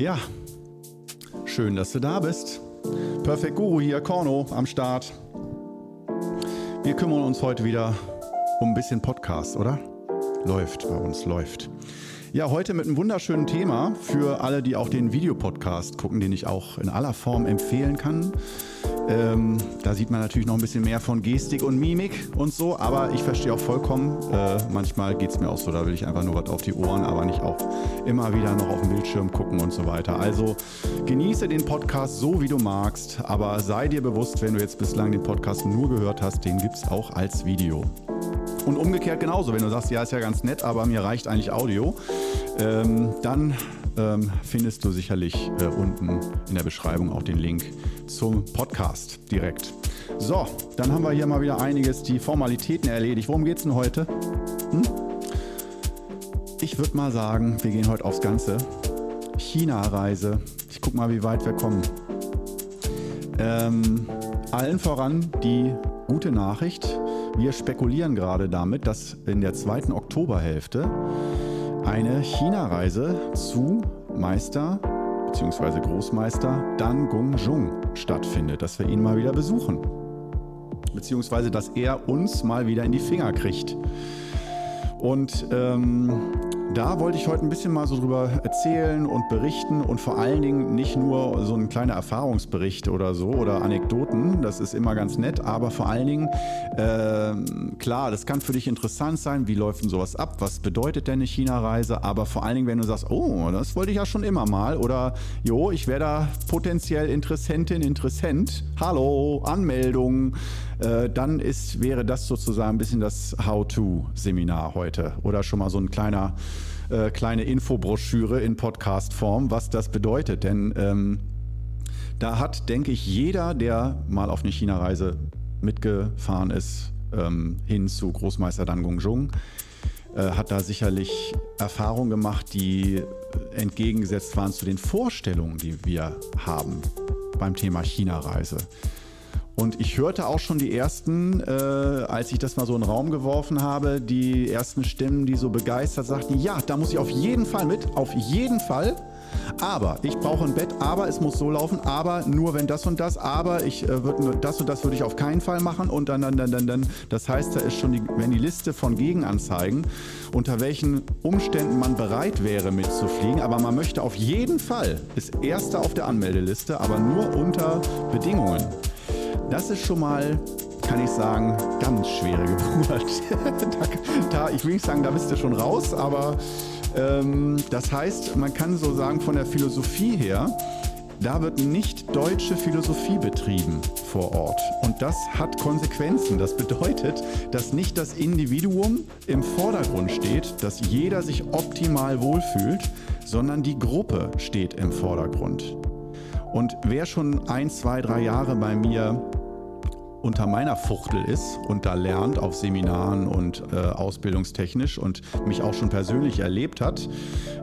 Ja, schön, dass du da bist. Perfect Guru hier, Korno am Start. Wir kümmern uns heute wieder um ein bisschen Podcast, oder? Läuft bei uns, läuft. Ja, heute mit einem wunderschönen Thema für alle, die auch den Videopodcast gucken, den ich auch in aller Form empfehlen kann. Ähm, da sieht man natürlich noch ein bisschen mehr von Gestik und Mimik und so, aber ich verstehe auch vollkommen, äh, manchmal geht es mir auch so, da will ich einfach nur was auf die Ohren, aber nicht auch immer wieder noch auf den Bildschirm gucken und so weiter. Also genieße den Podcast so, wie du magst, aber sei dir bewusst, wenn du jetzt bislang den Podcast nur gehört hast, den gibt es auch als Video. Und umgekehrt genauso, wenn du sagst, ja, ist ja ganz nett, aber mir reicht eigentlich Audio, ähm, dann ähm, findest du sicherlich äh, unten in der Beschreibung auch den Link zum Podcast direkt. So, dann haben wir hier mal wieder einiges die Formalitäten erledigt. Worum geht es denn heute? Hm? Ich würde mal sagen, wir gehen heute aufs Ganze. China-Reise. Ich guck mal, wie weit wir kommen. Ähm, allen voran die gute Nachricht. Wir spekulieren gerade damit, dass in der zweiten Oktoberhälfte eine China-Reise zu Meister bzw. Großmeister Dan Gongzhong stattfindet, dass wir ihn mal wieder besuchen. Beziehungsweise, dass er uns mal wieder in die Finger kriegt. Und ähm, da wollte ich heute ein bisschen mal so drüber erzählen und berichten und vor allen Dingen nicht nur so ein kleiner Erfahrungsbericht oder so oder Anekdoten, das ist immer ganz nett, aber vor allen Dingen, äh, klar, das kann für dich interessant sein, wie läuft denn sowas ab, was bedeutet denn eine China-Reise, aber vor allen Dingen, wenn du sagst, oh, das wollte ich ja schon immer mal oder jo, ich wäre da potenziell Interessentin, Interessent, hallo, Anmeldung, äh, dann ist, wäre das sozusagen ein bisschen das How-to-Seminar heute. Oder schon mal so ein kleiner äh, kleine Infobroschüre in Podcast-Form, was das bedeutet. Denn ähm, da hat, denke ich, jeder, der mal auf eine China-Reise mitgefahren ist, ähm, hin zu Großmeister Dan Gongzhong, äh, hat da sicherlich Erfahrungen gemacht, die entgegengesetzt waren zu den Vorstellungen, die wir haben beim Thema China-Reise. Und ich hörte auch schon die ersten, äh, als ich das mal so in den Raum geworfen habe, die ersten Stimmen, die so begeistert sagten, ja, da muss ich auf jeden Fall mit, auf jeden Fall. Aber ich brauche ein Bett, aber es muss so laufen, aber nur wenn das und das, aber ich äh, würde das und das würde ich auf keinen Fall machen und dann, dann, dann, dann, dann. Das heißt, da ist schon die, wenn die Liste von Gegenanzeigen, unter welchen Umständen man bereit wäre mitzufliegen, aber man möchte auf jeden Fall, ist erster auf der Anmeldeliste, aber nur unter Bedingungen. Das ist schon mal, kann ich sagen, ganz schwere Geburt. da, da, ich will nicht sagen, da bist du schon raus, aber das heißt, man kann so sagen, von der Philosophie her, da wird nicht deutsche Philosophie betrieben vor Ort. Und das hat Konsequenzen. Das bedeutet, dass nicht das Individuum im Vordergrund steht, dass jeder sich optimal wohlfühlt, sondern die Gruppe steht im Vordergrund. Und wer schon ein, zwei, drei Jahre bei mir unter meiner Fuchtel ist und da lernt auf Seminaren und äh, ausbildungstechnisch und mich auch schon persönlich erlebt hat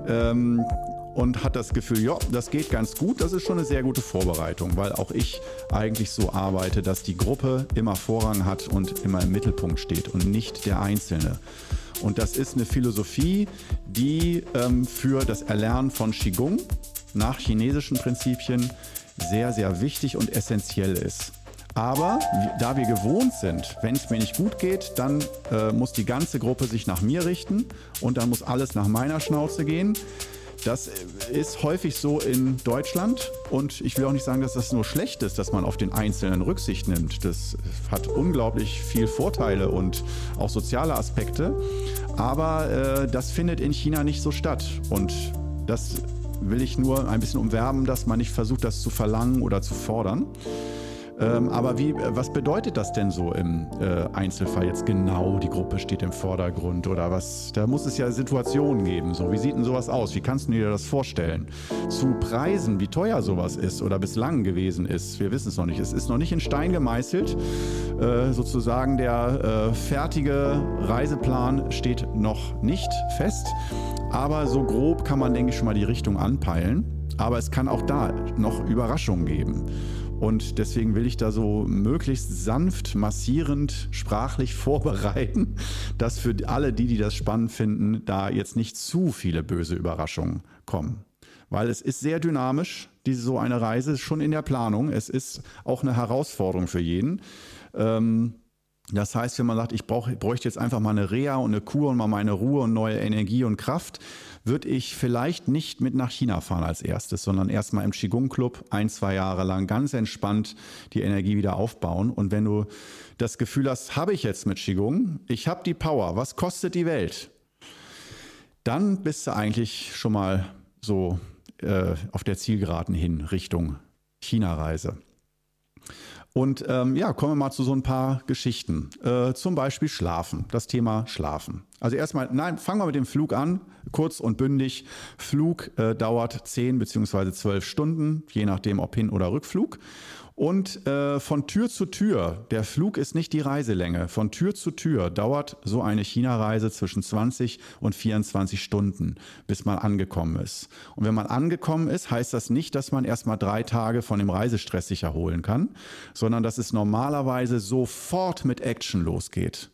ähm, und hat das Gefühl, ja, das geht ganz gut, das ist schon eine sehr gute Vorbereitung, weil auch ich eigentlich so arbeite, dass die Gruppe immer Vorrang hat und immer im Mittelpunkt steht und nicht der Einzelne. Und das ist eine Philosophie, die ähm, für das Erlernen von Qigong nach chinesischen Prinzipien sehr, sehr wichtig und essentiell ist. Aber da wir gewohnt sind, wenn es mir nicht gut geht, dann äh, muss die ganze Gruppe sich nach mir richten und dann muss alles nach meiner Schnauze gehen. Das äh, ist häufig so in Deutschland und ich will auch nicht sagen, dass das nur schlecht ist, dass man auf den Einzelnen Rücksicht nimmt. Das hat unglaublich viel Vorteile und auch soziale Aspekte. Aber äh, das findet in China nicht so statt und das will ich nur ein bisschen umwerben, dass man nicht versucht, das zu verlangen oder zu fordern. Ähm, aber wie, was bedeutet das denn so im äh, Einzelfall jetzt genau? Die Gruppe steht im Vordergrund oder was? Da muss es ja Situationen geben. So, wie sieht denn sowas aus? Wie kannst du dir das vorstellen? Zu Preisen, wie teuer sowas ist oder bislang gewesen ist, wir wissen es noch nicht. Es ist noch nicht in Stein gemeißelt. Äh, sozusagen der äh, fertige Reiseplan steht noch nicht fest. Aber so grob kann man, denke ich, schon mal die Richtung anpeilen. Aber es kann auch da noch Überraschungen geben. Und deswegen will ich da so möglichst sanft, massierend, sprachlich vorbereiten, dass für alle die, die das spannend finden, da jetzt nicht zu viele böse Überraschungen kommen. weil es ist sehr dynamisch, diese so eine Reise schon in der Planung. Es ist auch eine Herausforderung für jeden. Ähm, das heißt, wenn man sagt, ich brauch, bräuchte jetzt einfach mal eine Reha und eine Kur und mal meine Ruhe und neue Energie und Kraft, würde ich vielleicht nicht mit nach China fahren als erstes, sondern erstmal im Qigong-Club ein, zwei Jahre lang ganz entspannt die Energie wieder aufbauen. Und wenn du das Gefühl hast, habe ich jetzt mit Qigong, ich habe die Power, was kostet die Welt? Dann bist du eigentlich schon mal so äh, auf der Zielgeraden hin Richtung China-Reise. Und ähm, ja, kommen wir mal zu so ein paar Geschichten. Äh, zum Beispiel Schlafen, das Thema Schlafen. Also erstmal, nein, fangen wir mit dem Flug an, kurz und bündig. Flug äh, dauert 10 bzw. 12 Stunden, je nachdem ob Hin- oder Rückflug. Und äh, von Tür zu Tür, der Flug ist nicht die Reiselänge, von Tür zu Tür dauert so eine China-Reise zwischen 20 und 24 Stunden, bis man angekommen ist. Und wenn man angekommen ist, heißt das nicht, dass man erstmal drei Tage von dem Reisestress sich erholen kann, sondern dass es normalerweise sofort mit Action losgeht.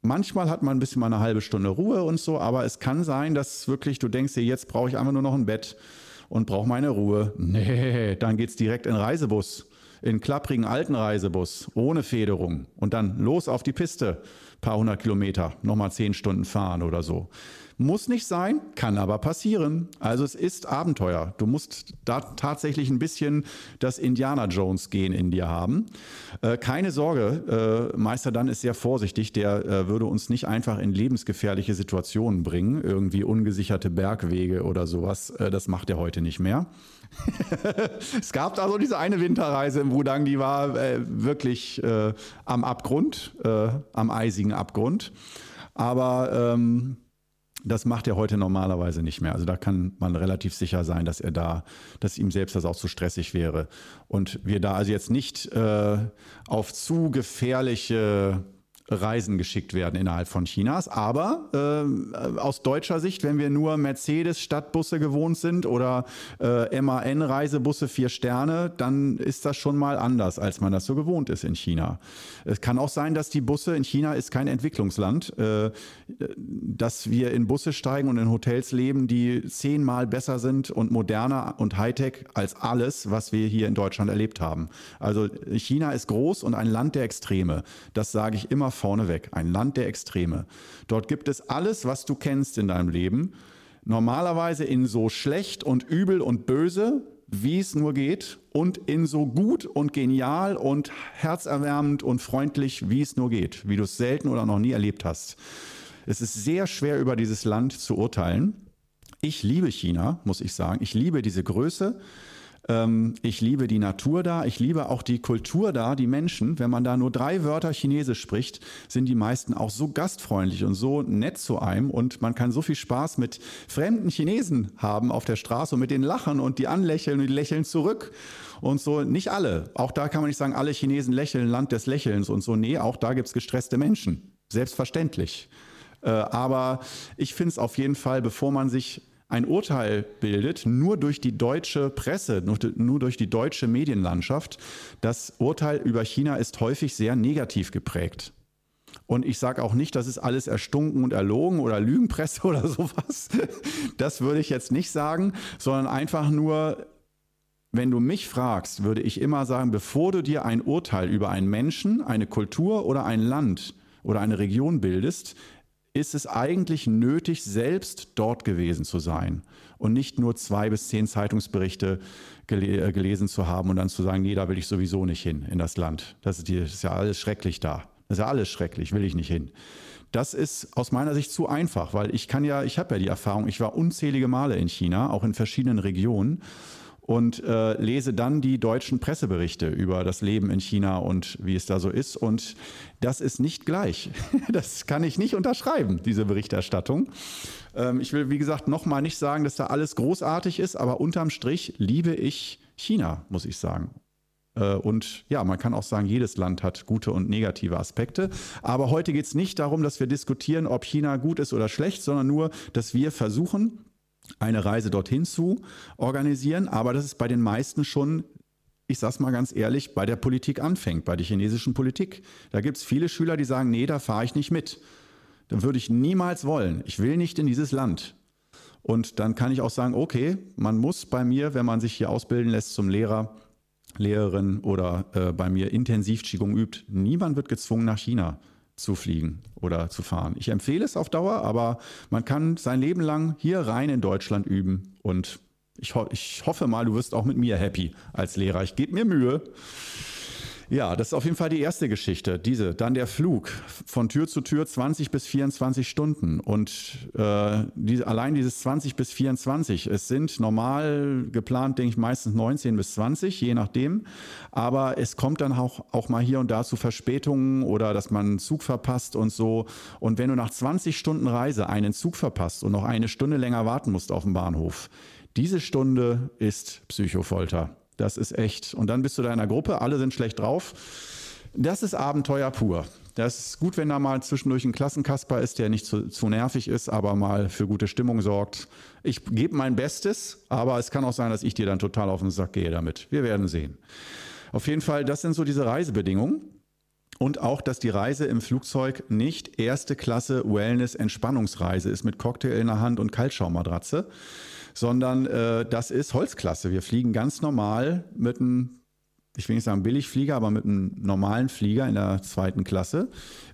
Manchmal hat man ein bisschen mal eine halbe Stunde Ruhe und so, aber es kann sein, dass wirklich du denkst dir, jetzt brauche ich einfach nur noch ein Bett und brauche meine Ruhe. Nee, dann geht's direkt in Reisebus in klapprigen alten Reisebus ohne Federung und dann los auf die Piste, paar hundert Kilometer, nochmal zehn Stunden fahren oder so. Muss nicht sein, kann aber passieren. Also es ist Abenteuer. Du musst da tatsächlich ein bisschen das Indiana Jones Gehen in dir haben. Äh, keine Sorge, äh, Meister dann ist sehr vorsichtig. Der äh, würde uns nicht einfach in lebensgefährliche Situationen bringen, irgendwie ungesicherte Bergwege oder sowas. Äh, das macht er heute nicht mehr. es gab da so diese eine Winterreise im Wudang, die war äh, wirklich äh, am Abgrund, äh, am eisigen Abgrund. Aber ähm, das macht er heute normalerweise nicht mehr. Also da kann man relativ sicher sein, dass er da, dass ihm selbst das auch zu stressig wäre. Und wir da also jetzt nicht äh, auf zu gefährliche Reisen geschickt werden innerhalb von Chinas. Aber äh, aus deutscher Sicht, wenn wir nur Mercedes-Stadtbusse gewohnt sind oder äh, MAN-Reisebusse vier Sterne, dann ist das schon mal anders, als man das so gewohnt ist in China. Es kann auch sein, dass die Busse in China ist kein Entwicklungsland, äh, dass wir in Busse steigen und in Hotels leben, die zehnmal besser sind und moderner und Hightech als alles, was wir hier in Deutschland erlebt haben. Also China ist groß und ein Land der Extreme. Das sage ich immer vorneweg, ein Land der Extreme. Dort gibt es alles, was du kennst in deinem Leben, normalerweise in so schlecht und übel und böse, wie es nur geht, und in so gut und genial und herzerwärmend und freundlich, wie es nur geht, wie du es selten oder noch nie erlebt hast. Es ist sehr schwer über dieses Land zu urteilen. Ich liebe China, muss ich sagen. Ich liebe diese Größe. Ähm, ich liebe die Natur da, ich liebe auch die Kultur da, die Menschen. Wenn man da nur drei Wörter Chinesisch spricht, sind die meisten auch so gastfreundlich und so nett zu einem und man kann so viel Spaß mit fremden Chinesen haben auf der Straße und mit denen lachen und die anlächeln und die lächeln zurück und so. Nicht alle. Auch da kann man nicht sagen, alle Chinesen lächeln, Land des Lächelns und so. Nee, auch da gibt es gestresste Menschen. Selbstverständlich. Äh, aber ich finde es auf jeden Fall, bevor man sich ein Urteil bildet, nur durch die deutsche Presse, nur durch die deutsche Medienlandschaft. Das Urteil über China ist häufig sehr negativ geprägt. Und ich sage auch nicht, das ist alles erstunken und erlogen oder Lügenpresse oder sowas. Das würde ich jetzt nicht sagen, sondern einfach nur, wenn du mich fragst, würde ich immer sagen, bevor du dir ein Urteil über einen Menschen, eine Kultur oder ein Land oder eine Region bildest, ist es eigentlich nötig, selbst dort gewesen zu sein und nicht nur zwei bis zehn Zeitungsberichte gele äh, gelesen zu haben und dann zu sagen, nee, da will ich sowieso nicht hin in das Land. Das ist, das ist ja alles schrecklich da. Das ist ja alles schrecklich, will ich nicht hin. Das ist aus meiner Sicht zu einfach, weil ich kann ja, ich habe ja die Erfahrung, ich war unzählige Male in China, auch in verschiedenen Regionen und äh, lese dann die deutschen Presseberichte über das Leben in China und wie es da so ist. Und das ist nicht gleich. Das kann ich nicht unterschreiben, diese Berichterstattung. Ähm, ich will, wie gesagt, nochmal nicht sagen, dass da alles großartig ist, aber unterm Strich liebe ich China, muss ich sagen. Äh, und ja, man kann auch sagen, jedes Land hat gute und negative Aspekte. Aber heute geht es nicht darum, dass wir diskutieren, ob China gut ist oder schlecht, sondern nur, dass wir versuchen, eine Reise dorthin zu organisieren, aber dass es bei den meisten schon, ich sage es mal ganz ehrlich, bei der Politik anfängt, bei der chinesischen Politik. Da gibt es viele Schüler, die sagen, nee, da fahre ich nicht mit. Dann würde ich niemals wollen. Ich will nicht in dieses Land. Und dann kann ich auch sagen, okay, man muss bei mir, wenn man sich hier ausbilden lässt zum Lehrer, Lehrerin oder äh, bei mir intensiv Qigong übt, niemand wird gezwungen nach China zu fliegen oder zu fahren. Ich empfehle es auf Dauer, aber man kann sein Leben lang hier rein in Deutschland üben und ich, ho ich hoffe mal, du wirst auch mit mir happy als Lehrer. Ich gebe mir Mühe. Ja, das ist auf jeden Fall die erste Geschichte. Diese, dann der Flug von Tür zu Tür 20 bis 24 Stunden. Und äh, die, allein dieses 20 bis 24, es sind normal geplant, denke ich, meistens 19 bis 20, je nachdem. Aber es kommt dann auch, auch mal hier und da zu Verspätungen oder dass man einen Zug verpasst und so. Und wenn du nach 20 Stunden Reise einen Zug verpasst und noch eine Stunde länger warten musst auf dem Bahnhof, diese Stunde ist Psychofolter. Das ist echt. Und dann bist du da in einer Gruppe, alle sind schlecht drauf. Das ist Abenteuer pur. Das ist gut, wenn da mal zwischendurch ein Klassenkasper ist, der nicht zu, zu nervig ist, aber mal für gute Stimmung sorgt. Ich gebe mein Bestes, aber es kann auch sein, dass ich dir dann total auf den Sack gehe damit. Wir werden sehen. Auf jeden Fall, das sind so diese Reisebedingungen. Und auch, dass die Reise im Flugzeug nicht erste Klasse Wellness-Entspannungsreise ist mit Cocktail in der Hand und Kaltschaummatratze, sondern äh, das ist Holzklasse. Wir fliegen ganz normal mit einem ich will nicht sagen Billigflieger, aber mit einem normalen Flieger in der zweiten Klasse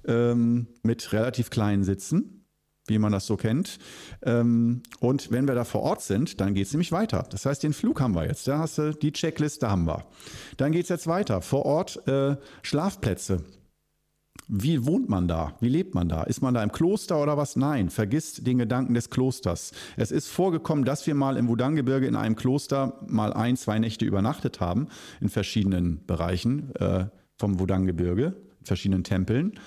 ähm, mit relativ kleinen Sitzen, wie man das so kennt. Ähm, und wenn wir da vor Ort sind, dann geht es nämlich weiter. Das heißt, den Flug haben wir jetzt. Da hast du die Checkliste haben wir. Dann geht es jetzt weiter. Vor Ort äh, Schlafplätze. Wie wohnt man da? Wie lebt man da? Ist man da im Kloster oder was? Nein, vergisst den Gedanken des Klosters. Es ist vorgekommen, dass wir mal im Wudang-Gebirge in einem Kloster mal ein, zwei Nächte übernachtet haben, in verschiedenen Bereichen äh, vom Wudang-Gebirge, in verschiedenen Tempeln.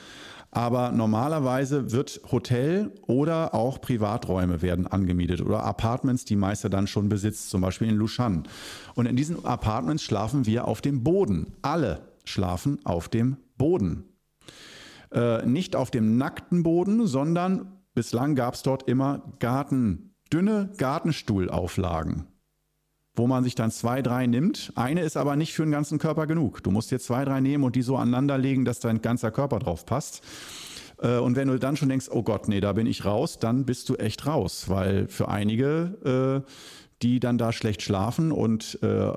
Aber normalerweise wird Hotel oder auch Privaträume werden angemietet oder Apartments, die Meister dann schon besitzt, zum Beispiel in Lushan. Und in diesen Apartments schlafen wir auf dem Boden. Alle schlafen auf dem Boden. Äh, nicht auf dem nackten Boden, sondern bislang gab es dort immer Garten, dünne Gartenstuhlauflagen, wo man sich dann zwei, drei nimmt. Eine ist aber nicht für den ganzen Körper genug. Du musst dir zwei, drei nehmen und die so aneinander legen, dass dein ganzer Körper drauf passt. Äh, und wenn du dann schon denkst, oh Gott, nee, da bin ich raus, dann bist du echt raus, weil für einige äh, die dann da schlecht schlafen und äh,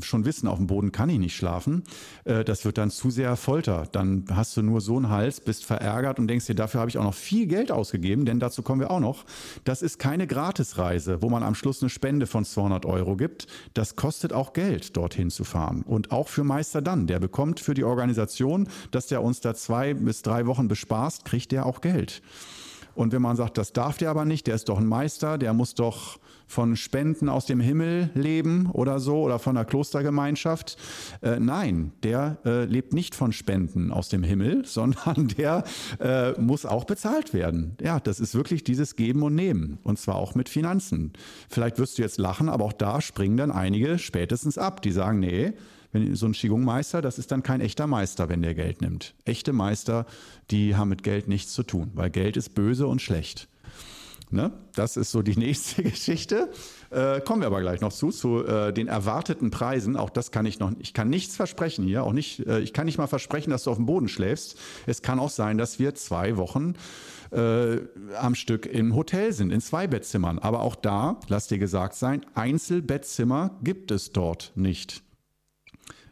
schon wissen, auf dem Boden kann ich nicht schlafen, äh, das wird dann zu sehr Folter. Dann hast du nur so einen Hals, bist verärgert und denkst dir, dafür habe ich auch noch viel Geld ausgegeben, denn dazu kommen wir auch noch. Das ist keine Gratisreise, wo man am Schluss eine Spende von 200 Euro gibt. Das kostet auch Geld, dorthin zu fahren. Und auch für Meister dann, der bekommt für die Organisation, dass der uns da zwei bis drei Wochen bespaßt, kriegt der auch Geld. Und wenn man sagt, das darf der aber nicht, der ist doch ein Meister, der muss doch von Spenden aus dem Himmel leben oder so oder von der Klostergemeinschaft. Äh, nein, der äh, lebt nicht von Spenden aus dem Himmel, sondern der äh, muss auch bezahlt werden. Ja, das ist wirklich dieses Geben und Nehmen und zwar auch mit Finanzen. Vielleicht wirst du jetzt lachen, aber auch da springen dann einige spätestens ab, die sagen, nee, wenn so ein Qigong-Meister, das ist dann kein echter Meister, wenn der Geld nimmt. Echte Meister, die haben mit Geld nichts zu tun, weil Geld ist böse und schlecht. Ne? Das ist so die nächste Geschichte. Äh, kommen wir aber gleich noch zu, zu äh, den erwarteten Preisen. Auch das kann ich noch, ich kann nichts versprechen hier, auch nicht, äh, ich kann nicht mal versprechen, dass du auf dem Boden schläfst. Es kann auch sein, dass wir zwei Wochen äh, am Stück im Hotel sind, in zwei Bettzimmern. Aber auch da, lass dir gesagt sein, Einzelbettzimmer gibt es dort nicht.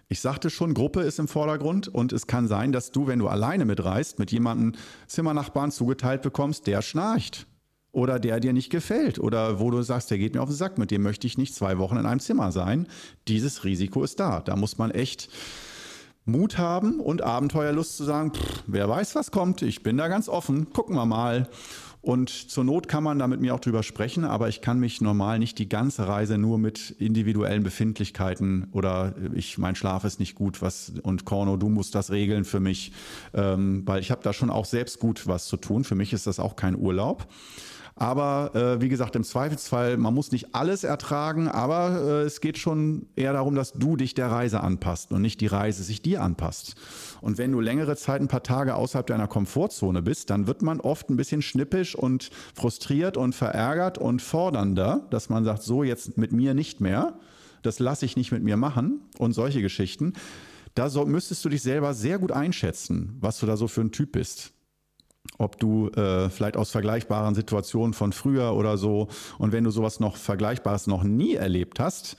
Ich sagte schon, Gruppe ist im Vordergrund und es kann sein, dass du, wenn du alleine mitreist, mit jemandem Zimmernachbarn zugeteilt bekommst, der schnarcht oder der dir nicht gefällt oder wo du sagst, der geht mir auf den Sack, mit dem möchte ich nicht zwei Wochen in einem Zimmer sein. Dieses Risiko ist da. Da muss man echt Mut haben und Abenteuerlust zu sagen, pff, wer weiß, was kommt. Ich bin da ganz offen. Gucken wir mal. Und zur Not kann man da mit mir auch drüber sprechen, aber ich kann mich normal nicht die ganze Reise nur mit individuellen Befindlichkeiten oder ich, mein Schlaf ist nicht gut, was und Korno, du musst das regeln für mich, ähm, weil ich habe da schon auch selbst gut was zu tun. Für mich ist das auch kein Urlaub. Aber äh, wie gesagt, im Zweifelsfall, man muss nicht alles ertragen, aber äh, es geht schon eher darum, dass du dich der Reise anpasst und nicht die Reise sich dir anpasst. Und wenn du längere Zeit, ein paar Tage außerhalb deiner Komfortzone bist, dann wird man oft ein bisschen schnippisch und frustriert und verärgert und fordernder, dass man sagt, so jetzt mit mir nicht mehr, das lasse ich nicht mit mir machen und solche Geschichten. Da so, müsstest du dich selber sehr gut einschätzen, was du da so für ein Typ bist. Ob du äh, vielleicht aus vergleichbaren Situationen von früher oder so und wenn du sowas noch Vergleichbares noch nie erlebt hast,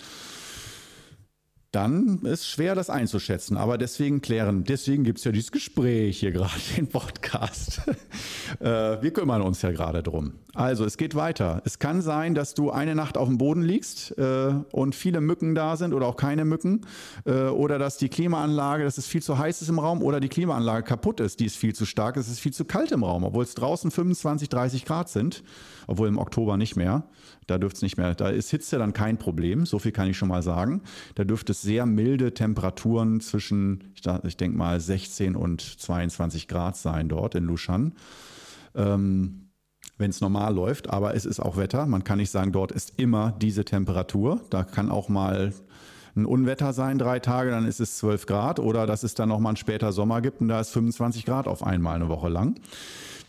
dann ist schwer, das einzuschätzen. Aber deswegen klären, deswegen gibt es ja dieses Gespräch hier gerade, den Podcast. äh, wir kümmern uns ja gerade drum. Also, es geht weiter. Es kann sein, dass du eine Nacht auf dem Boden liegst äh, und viele Mücken da sind oder auch keine Mücken. Äh, oder dass die Klimaanlage, dass es viel zu heiß ist im Raum oder die Klimaanlage kaputt ist, die ist viel zu stark, es ist viel zu kalt im Raum, obwohl es draußen 25, 30 Grad sind. Obwohl im Oktober nicht mehr. Da dürfte es nicht mehr. Da ist Hitze dann kein Problem. So viel kann ich schon mal sagen. Da dürfte es sehr milde Temperaturen zwischen, ich, ich denke mal, 16 und 22 Grad sein dort in Lushan. Ähm, wenn es normal läuft, aber es ist auch Wetter. Man kann nicht sagen, dort ist immer diese Temperatur. Da kann auch mal ein Unwetter sein, drei Tage, dann ist es 12 Grad oder dass es dann nochmal ein später Sommer gibt und da ist 25 Grad auf einmal eine Woche lang.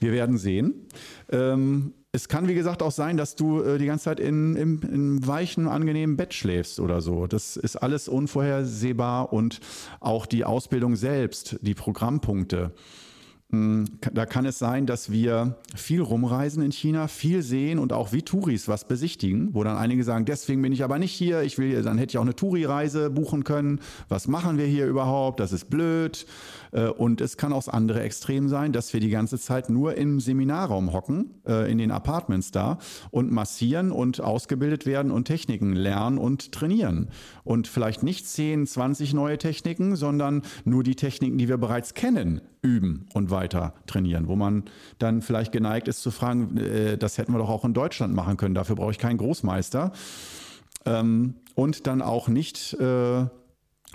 Wir werden sehen. Ähm, es kann, wie gesagt, auch sein, dass du äh, die ganze Zeit in, im, in weichen, angenehmen Bett schläfst oder so. Das ist alles unvorhersehbar und auch die Ausbildung selbst, die Programmpunkte. Hm, da kann es sein, dass wir viel rumreisen in China, viel sehen und auch wie Touris was besichtigen, wo dann einige sagen, deswegen bin ich aber nicht hier, ich will, dann hätte ich auch eine Touri-Reise buchen können. Was machen wir hier überhaupt? Das ist blöd. Äh, und es kann auch das andere Extrem sein, dass wir die ganze Zeit nur im Seminarraum hocken, äh, in den Apartments da und massieren und ausgebildet werden und Techniken lernen und trainieren. Und vielleicht nicht 10, 20 neue Techniken, sondern nur die Techniken, die wir bereits kennen, üben und weiter trainieren, wo man dann vielleicht geneigt ist zu fragen, äh, das hätten wir doch auch in Deutschland machen können, dafür brauche ich keinen Großmeister. Ähm, und dann auch nicht äh,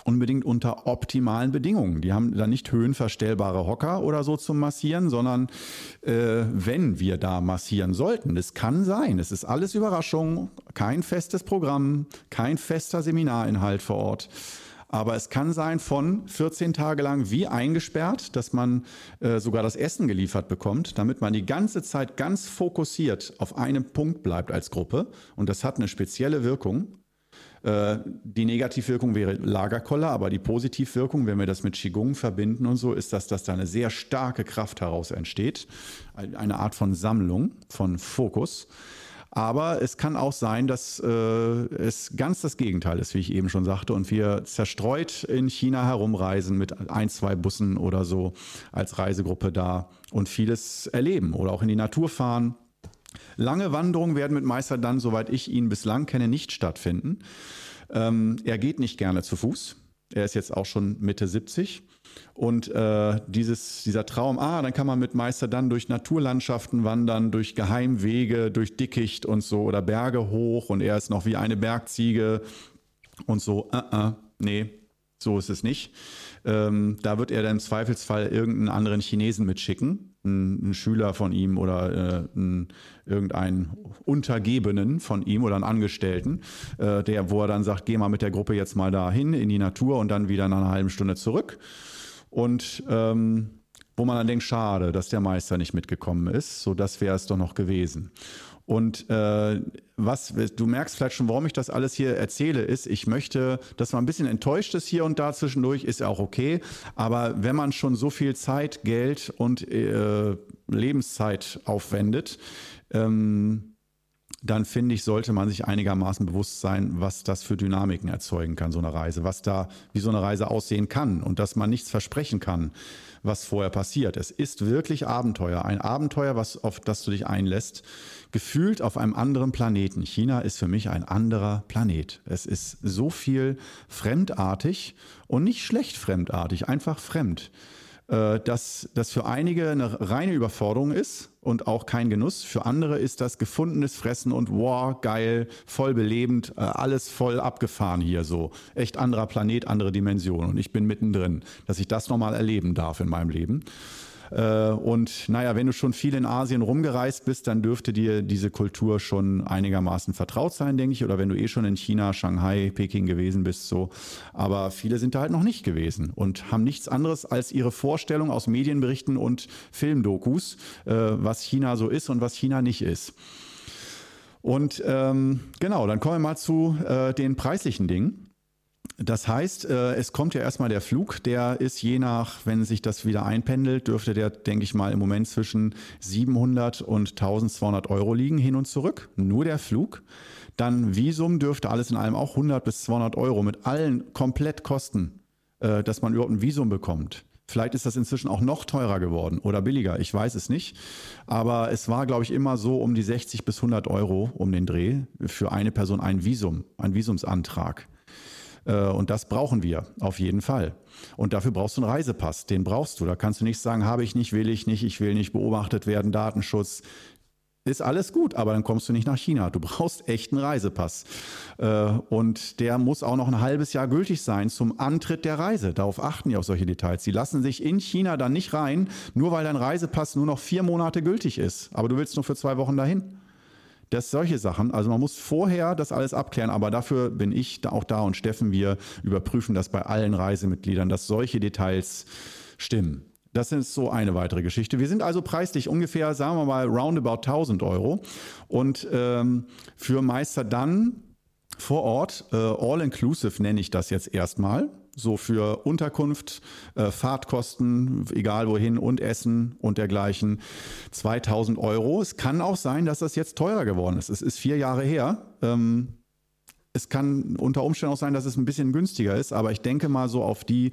unbedingt unter optimalen Bedingungen. Die haben dann nicht höhenverstellbare Hocker oder so zum Massieren, sondern äh, wenn wir da massieren sollten, es kann sein, es ist alles Überraschung, kein festes Programm, kein fester Seminarinhalt vor Ort. Aber es kann sein, von 14 Tage lang wie eingesperrt, dass man äh, sogar das Essen geliefert bekommt, damit man die ganze Zeit ganz fokussiert auf einem Punkt bleibt als Gruppe. Und das hat eine spezielle Wirkung. Äh, die Negativwirkung wäre Lagerkoller, aber die Positivwirkung, wenn wir das mit Qigong verbinden und so, ist, dass, dass da eine sehr starke Kraft heraus entsteht. Eine Art von Sammlung, von Fokus. Aber es kann auch sein, dass äh, es ganz das Gegenteil ist, wie ich eben schon sagte, und wir zerstreut in China herumreisen mit ein, zwei Bussen oder so als Reisegruppe da und vieles erleben oder auch in die Natur fahren. Lange Wanderungen werden mit Meister dann, soweit ich ihn bislang kenne, nicht stattfinden. Ähm, er geht nicht gerne zu Fuß. Er ist jetzt auch schon Mitte 70. Und äh, dieses, dieser Traum, ah, dann kann man mit Meister dann durch Naturlandschaften wandern, durch Geheimwege, durch Dickicht und so oder Berge hoch und er ist noch wie eine Bergziege und so, uh -uh, nee, so ist es nicht. Ähm, da wird er dann im Zweifelsfall irgendeinen anderen Chinesen mitschicken, einen, Schüler von ihm oder äh, einen, irgendeinen Untergebenen von ihm oder einen Angestellten, äh, der, wo er dann sagt, geh mal mit der Gruppe jetzt mal dahin in die Natur und dann wieder nach einer halben Stunde zurück. Und ähm, wo man dann denkt, schade, dass der Meister nicht mitgekommen ist, so das wäre es doch noch gewesen. Und äh, was du merkst vielleicht schon, warum ich das alles hier erzähle, ist, ich möchte, dass man ein bisschen enttäuscht ist hier und da zwischendurch, ist auch okay. Aber wenn man schon so viel Zeit, Geld und äh, Lebenszeit aufwendet, ähm, dann finde ich, sollte man sich einigermaßen bewusst sein, was das für Dynamiken erzeugen kann, so eine Reise, was da, wie so eine Reise aussehen kann und dass man nichts versprechen kann, was vorher passiert. Es ist wirklich Abenteuer, ein Abenteuer, was, auf das du dich einlässt, gefühlt auf einem anderen Planeten. China ist für mich ein anderer Planet. Es ist so viel fremdartig und nicht schlecht fremdartig, einfach fremd. Äh, dass das für einige eine reine Überforderung ist und auch kein Genuss. Für andere ist das gefundenes Fressen und wow, geil, voll belebend, äh, alles voll abgefahren hier so. Echt anderer Planet, andere Dimension. Und ich bin mittendrin, dass ich das nochmal erleben darf in meinem Leben. Äh, und naja, wenn du schon viel in Asien rumgereist bist, dann dürfte dir diese Kultur schon einigermaßen vertraut sein, denke ich. Oder wenn du eh schon in China, Shanghai, Peking gewesen bist, so. Aber viele sind da halt noch nicht gewesen und haben nichts anderes als ihre Vorstellung aus Medienberichten und Filmdokus, äh, was China so ist und was China nicht ist. Und ähm, genau, dann kommen wir mal zu äh, den preislichen Dingen. Das heißt, äh, es kommt ja erstmal der Flug, der ist je nach, wenn sich das wieder einpendelt, dürfte der, denke ich mal, im Moment zwischen 700 und 1200 Euro liegen, hin und zurück. Nur der Flug. Dann Visum dürfte alles in allem auch 100 bis 200 Euro mit allen Komplettkosten, äh, dass man überhaupt ein Visum bekommt. Vielleicht ist das inzwischen auch noch teurer geworden oder billiger, ich weiß es nicht. Aber es war, glaube ich, immer so um die 60 bis 100 Euro um den Dreh für eine Person ein Visum, ein Visumsantrag. Äh, und das brauchen wir auf jeden Fall. Und dafür brauchst du einen Reisepass. Den brauchst du. Da kannst du nicht sagen, habe ich nicht, will ich nicht, ich will nicht beobachtet werden, Datenschutz. Ist alles gut, aber dann kommst du nicht nach China. Du brauchst echt einen Reisepass. Äh, und der muss auch noch ein halbes Jahr gültig sein zum Antritt der Reise. Darauf achten die auf solche Details. Sie lassen sich in China dann nicht rein, nur weil dein Reisepass nur noch vier Monate gültig ist. Aber du willst nur für zwei Wochen dahin. Das solche Sachen. Also man muss vorher das alles abklären, aber dafür bin ich da auch da und Steffen, wir überprüfen das bei allen Reisemitgliedern, dass solche Details stimmen. Das ist so eine weitere Geschichte. Wir sind also preislich ungefähr, sagen wir mal, roundabout 1000 Euro. Und ähm, für Meister dann vor Ort, äh, all-inclusive nenne ich das jetzt erstmal so für Unterkunft, äh, Fahrtkosten, egal wohin und Essen und dergleichen, 2000 Euro. Es kann auch sein, dass das jetzt teurer geworden ist. Es ist vier Jahre her. Ähm, es kann unter Umständen auch sein, dass es ein bisschen günstiger ist, aber ich denke mal so auf die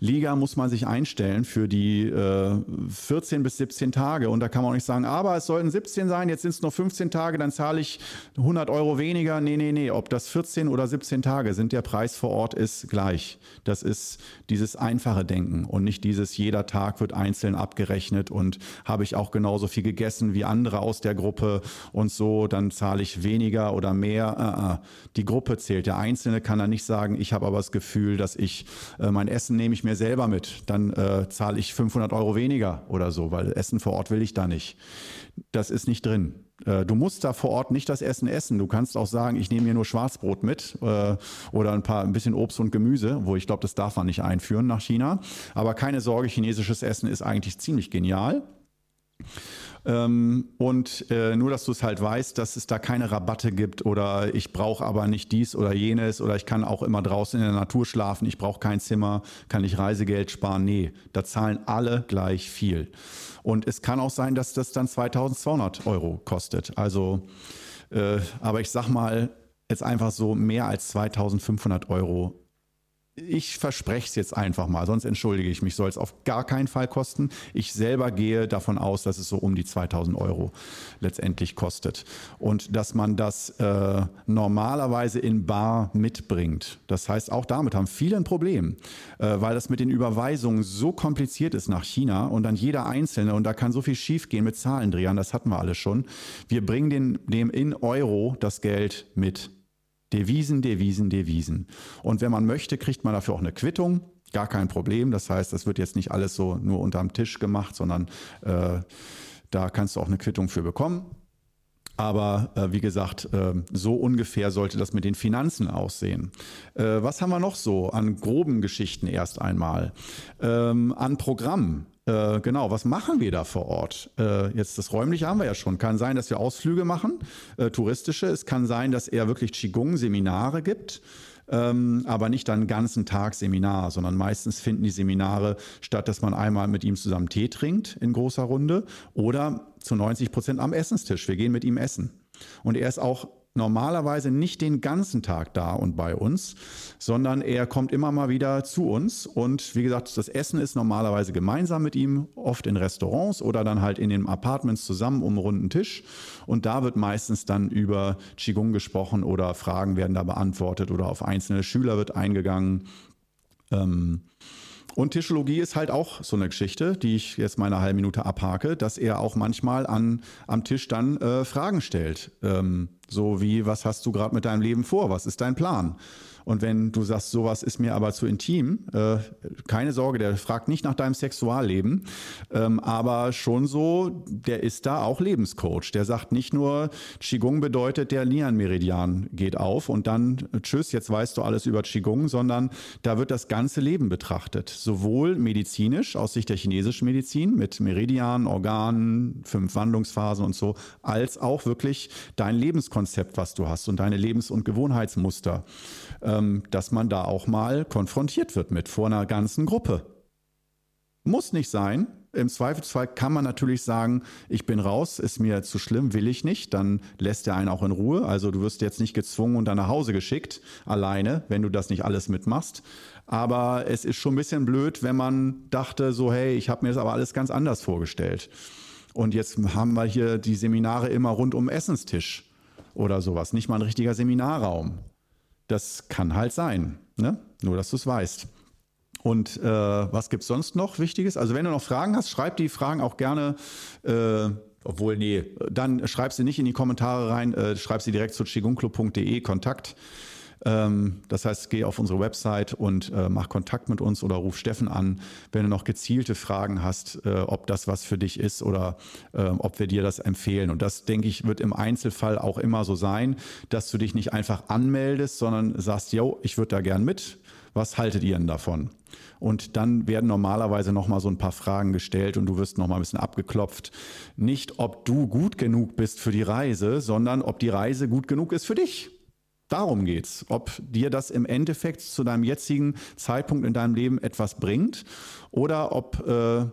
Liga muss man sich einstellen für die äh, 14 bis 17 Tage und da kann man auch nicht sagen, aber es sollten 17 sein, jetzt sind es nur 15 Tage, dann zahle ich 100 Euro weniger. Nee, nee, nee, ob das 14 oder 17 Tage sind, der Preis vor Ort ist gleich. Das ist dieses einfache Denken und nicht dieses, jeder Tag wird einzeln abgerechnet und habe ich auch genauso viel gegessen wie andere aus der Gruppe und so, dann zahle ich weniger oder mehr. Uh, uh. Die Gruppe Gruppe zählt. Der Einzelne kann dann nicht sagen, ich habe aber das Gefühl, dass ich äh, mein Essen nehme ich mir selber mit. Dann äh, zahle ich 500 Euro weniger oder so, weil Essen vor Ort will ich da nicht. Das ist nicht drin. Äh, du musst da vor Ort nicht das Essen essen. Du kannst auch sagen, ich nehme mir nur Schwarzbrot mit äh, oder ein paar ein bisschen Obst und Gemüse, wo ich glaube, das darf man nicht einführen nach China. Aber keine Sorge, chinesisches Essen ist eigentlich ziemlich genial. Ähm, und äh, nur, dass du es halt weißt, dass es da keine Rabatte gibt oder ich brauche aber nicht dies oder jenes oder ich kann auch immer draußen in der Natur schlafen, ich brauche kein Zimmer, kann ich Reisegeld sparen. Nee, da zahlen alle gleich viel. Und es kann auch sein, dass das dann 2200 Euro kostet. Also, äh, aber ich sag mal, jetzt einfach so mehr als 2500 Euro ich verspreche es jetzt einfach mal, sonst entschuldige ich mich, soll es auf gar keinen Fall kosten. Ich selber gehe davon aus, dass es so um die 2000 Euro letztendlich kostet. Und dass man das äh, normalerweise in Bar mitbringt. Das heißt, auch damit haben viele ein Problem, äh, weil das mit den Überweisungen so kompliziert ist nach China und dann jeder Einzelne und da kann so viel schiefgehen mit Zahlendrehern, das hatten wir alle schon. Wir bringen den, dem in Euro das Geld mit. Devisen, Devisen, Devisen. Und wenn man möchte, kriegt man dafür auch eine Quittung. Gar kein Problem. Das heißt, das wird jetzt nicht alles so nur unterm Tisch gemacht, sondern äh, da kannst du auch eine Quittung für bekommen. Aber äh, wie gesagt, äh, so ungefähr sollte das mit den Finanzen aussehen. Äh, was haben wir noch so an groben Geschichten erst einmal? Ähm, an Programmen. Äh, genau, was machen wir da vor Ort? Äh, jetzt das Räumliche haben wir ja schon. Kann sein, dass wir Ausflüge machen, äh, touristische. Es kann sein, dass er wirklich Qigong-Seminare gibt. Ähm, aber nicht dann ganzen Tag Seminar, sondern meistens finden die Seminare statt, dass man einmal mit ihm zusammen Tee trinkt in großer Runde oder zu 90 Prozent am Essenstisch. Wir gehen mit ihm essen. Und er ist auch normalerweise nicht den ganzen Tag da und bei uns, sondern er kommt immer mal wieder zu uns. Und wie gesagt, das Essen ist normalerweise gemeinsam mit ihm, oft in Restaurants oder dann halt in den Apartments zusammen um einen runden Tisch. Und da wird meistens dann über Qigong gesprochen oder Fragen werden da beantwortet oder auf einzelne Schüler wird eingegangen. Ähm, und Tischologie ist halt auch so eine Geschichte, die ich jetzt mal eine halbe Minute abhake, dass er auch manchmal an, am Tisch dann äh, Fragen stellt. Ähm, so wie, was hast du gerade mit deinem Leben vor? Was ist dein Plan? Und wenn du sagst, sowas ist mir aber zu intim, äh, keine Sorge, der fragt nicht nach deinem Sexualleben, ähm, aber schon so, der ist da auch Lebenscoach. Der sagt nicht nur, Qigong bedeutet, der Lian-Meridian geht auf und dann tschüss, jetzt weißt du alles über Qigong, sondern da wird das ganze Leben betrachtet. Sowohl medizinisch aus Sicht der chinesischen Medizin mit Meridian, Organen, fünf Wandlungsphasen und so, als auch wirklich dein Lebenskonzept, was du hast und deine Lebens- und Gewohnheitsmuster. ähm, dass man da auch mal konfrontiert wird mit vor einer ganzen Gruppe. Muss nicht sein. Im Zweifelsfall kann man natürlich sagen, ich bin raus, ist mir zu schlimm, will ich nicht. Dann lässt er einen auch in Ruhe. Also du wirst jetzt nicht gezwungen und dann nach Hause geschickt, alleine, wenn du das nicht alles mitmachst. Aber es ist schon ein bisschen blöd, wenn man dachte, so, hey, ich habe mir das aber alles ganz anders vorgestellt. Und jetzt haben wir hier die Seminare immer rund um Essenstisch oder sowas. Nicht mal ein richtiger Seminarraum. Das kann halt sein. Ne? Nur, dass du es weißt. Und äh, was gibt es sonst noch Wichtiges? Also wenn du noch Fragen hast, schreib die Fragen auch gerne. Äh, obwohl, nee, dann schreib sie nicht in die Kommentare rein, äh, schreib sie direkt zu chigunclub.de Kontakt. Ähm, das heißt, geh auf unsere Website und äh, mach Kontakt mit uns oder ruf Steffen an, wenn du noch gezielte Fragen hast, äh, ob das was für dich ist oder äh, ob wir dir das empfehlen. Und das, denke ich, wird im Einzelfall auch immer so sein, dass du dich nicht einfach anmeldest, sondern sagst, yo, ich würde da gern mit. Was haltet ihr denn davon? Und dann werden normalerweise nochmal so ein paar Fragen gestellt und du wirst nochmal ein bisschen abgeklopft. Nicht, ob du gut genug bist für die Reise, sondern ob die Reise gut genug ist für dich. Darum geht's. Ob dir das im Endeffekt zu deinem jetzigen Zeitpunkt in deinem Leben etwas bringt oder ob äh,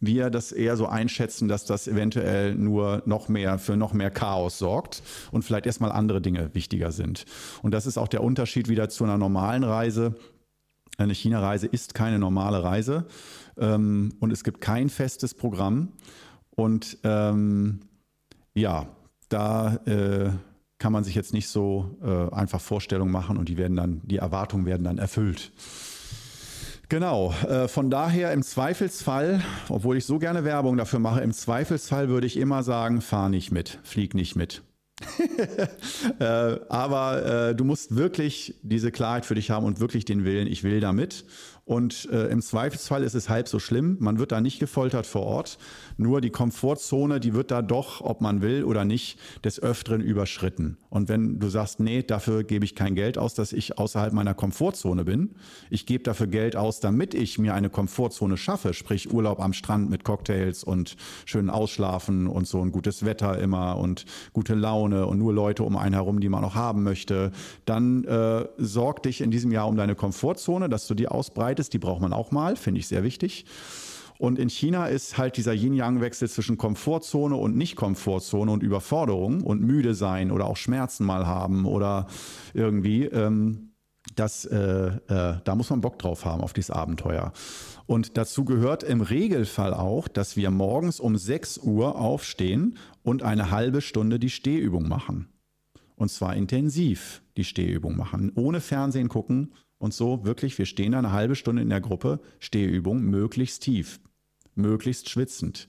wir das eher so einschätzen, dass das eventuell nur noch mehr für noch mehr Chaos sorgt und vielleicht erstmal andere Dinge wichtiger sind. Und das ist auch der Unterschied wieder zu einer normalen Reise. Eine China-Reise ist keine normale Reise ähm, und es gibt kein festes Programm. Und ähm, ja, da äh, kann man sich jetzt nicht so äh, einfach Vorstellungen machen und die werden dann, die Erwartungen werden dann erfüllt. Genau, äh, von daher im Zweifelsfall, obwohl ich so gerne Werbung dafür mache, im Zweifelsfall würde ich immer sagen, fahr nicht mit, flieg nicht mit. äh, aber äh, du musst wirklich diese Klarheit für dich haben und wirklich den Willen, ich will damit. Und äh, im Zweifelsfall ist es halb so schlimm. Man wird da nicht gefoltert vor Ort. Nur die Komfortzone, die wird da doch, ob man will oder nicht, des Öfteren überschritten. Und wenn du sagst, nee, dafür gebe ich kein Geld aus, dass ich außerhalb meiner Komfortzone bin. Ich gebe dafür Geld aus, damit ich mir eine Komfortzone schaffe, sprich Urlaub am Strand mit Cocktails und schönen Ausschlafen und so ein gutes Wetter immer und gute Laune und nur Leute um einen herum, die man noch haben möchte. Dann äh, sorg dich in diesem Jahr um deine Komfortzone, dass du die ausbreitest beides, die braucht man auch mal, finde ich sehr wichtig. Und in China ist halt dieser Yin-Yang-Wechsel zwischen Komfortzone und Nicht-Komfortzone und Überforderung und müde sein oder auch Schmerzen mal haben oder irgendwie, ähm, das, äh, äh, da muss man Bock drauf haben, auf dieses Abenteuer. Und dazu gehört im Regelfall auch, dass wir morgens um 6 Uhr aufstehen und eine halbe Stunde die Stehübung machen. Und zwar intensiv die Stehübung machen, ohne Fernsehen gucken, und so wirklich, wir stehen eine halbe Stunde in der Gruppe, Stehübung, möglichst tief, möglichst schwitzend.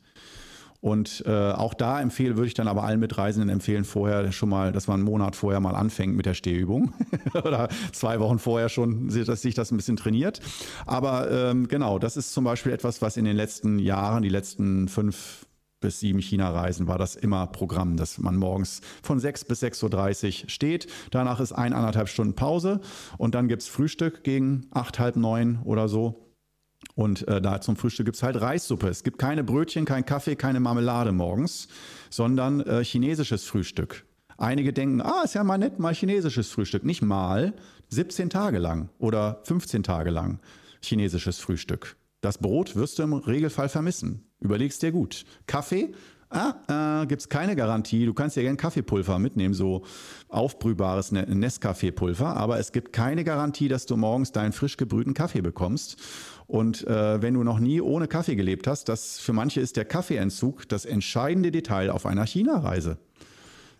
Und äh, auch da empfehle, würde ich dann aber allen Mitreisenden empfehlen, vorher schon mal, dass man einen Monat vorher mal anfängt mit der Stehübung oder zwei Wochen vorher schon, dass sich das ein bisschen trainiert. Aber ähm, genau, das ist zum Beispiel etwas, was in den letzten Jahren, die letzten fünf bis sieben China-Reisen war das immer Programm, dass man morgens von 6 bis 6.30 Uhr steht. Danach ist ein, anderthalb Stunden Pause und dann gibt es Frühstück gegen acht, halb neun oder so. Und äh, da zum Frühstück gibt es halt Reissuppe. Es gibt keine Brötchen, kein Kaffee, keine Marmelade morgens, sondern äh, chinesisches Frühstück. Einige denken, ah, ist ja mal nett, mal chinesisches Frühstück. Nicht mal, 17 Tage lang oder 15 Tage lang chinesisches Frühstück. Das Brot wirst du im Regelfall vermissen. Überlegst dir gut. Kaffee? Ah, äh, gibt es keine Garantie. Du kannst ja gerne Kaffeepulver mitnehmen, so aufbrühbares ne-, Nescafé-Pulver, aber es gibt keine Garantie, dass du morgens deinen frisch gebrühten Kaffee bekommst. Und äh, wenn du noch nie ohne Kaffee gelebt hast, das für manche ist der Kaffeeentzug das entscheidende Detail auf einer China-Reise.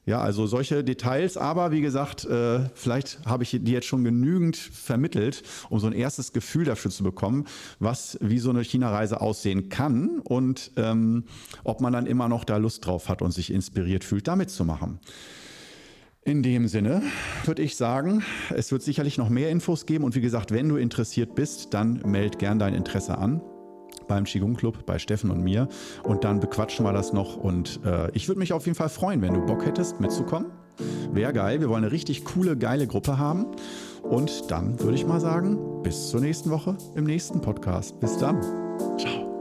Ja, also solche Details, aber wie gesagt, äh, vielleicht habe ich die jetzt schon genügend vermittelt, um so ein erstes Gefühl dafür zu bekommen, was wie so eine China-Reise aussehen kann und ähm, ob man dann immer noch da Lust drauf hat und sich inspiriert fühlt, damit zu machen. In dem Sinne würde ich sagen, es wird sicherlich noch mehr Infos geben und wie gesagt, wenn du interessiert bist, dann meld gern dein Interesse an beim Qigong Club, bei Steffen und mir. Und dann bequatschen wir das noch. Und äh, ich würde mich auf jeden Fall freuen, wenn du Bock hättest, mitzukommen. Wäre geil. Wir wollen eine richtig coole, geile Gruppe haben. Und dann würde ich mal sagen, bis zur nächsten Woche im nächsten Podcast. Bis dann. Ciao.